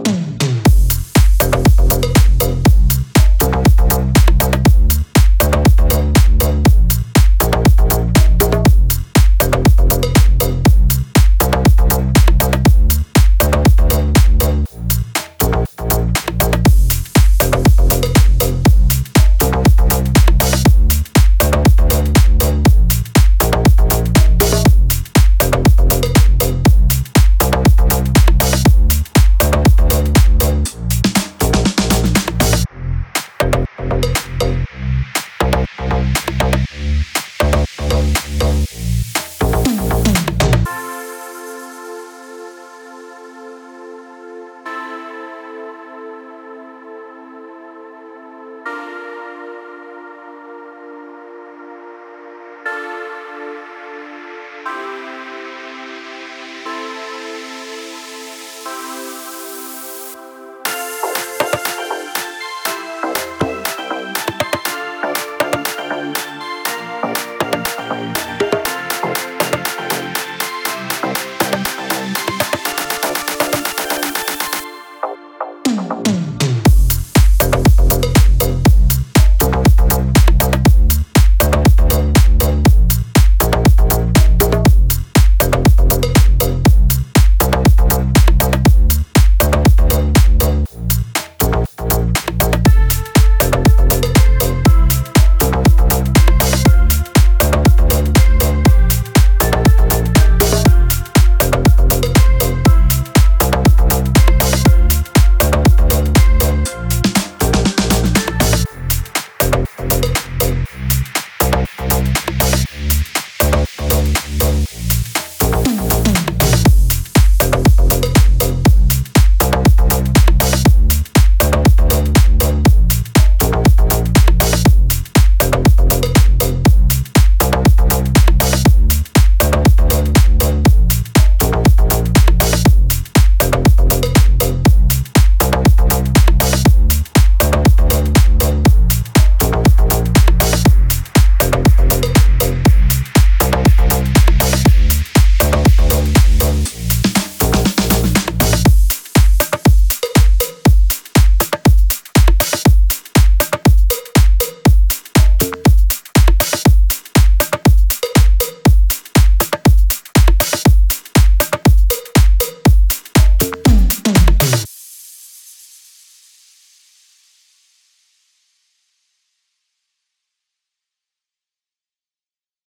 Bye.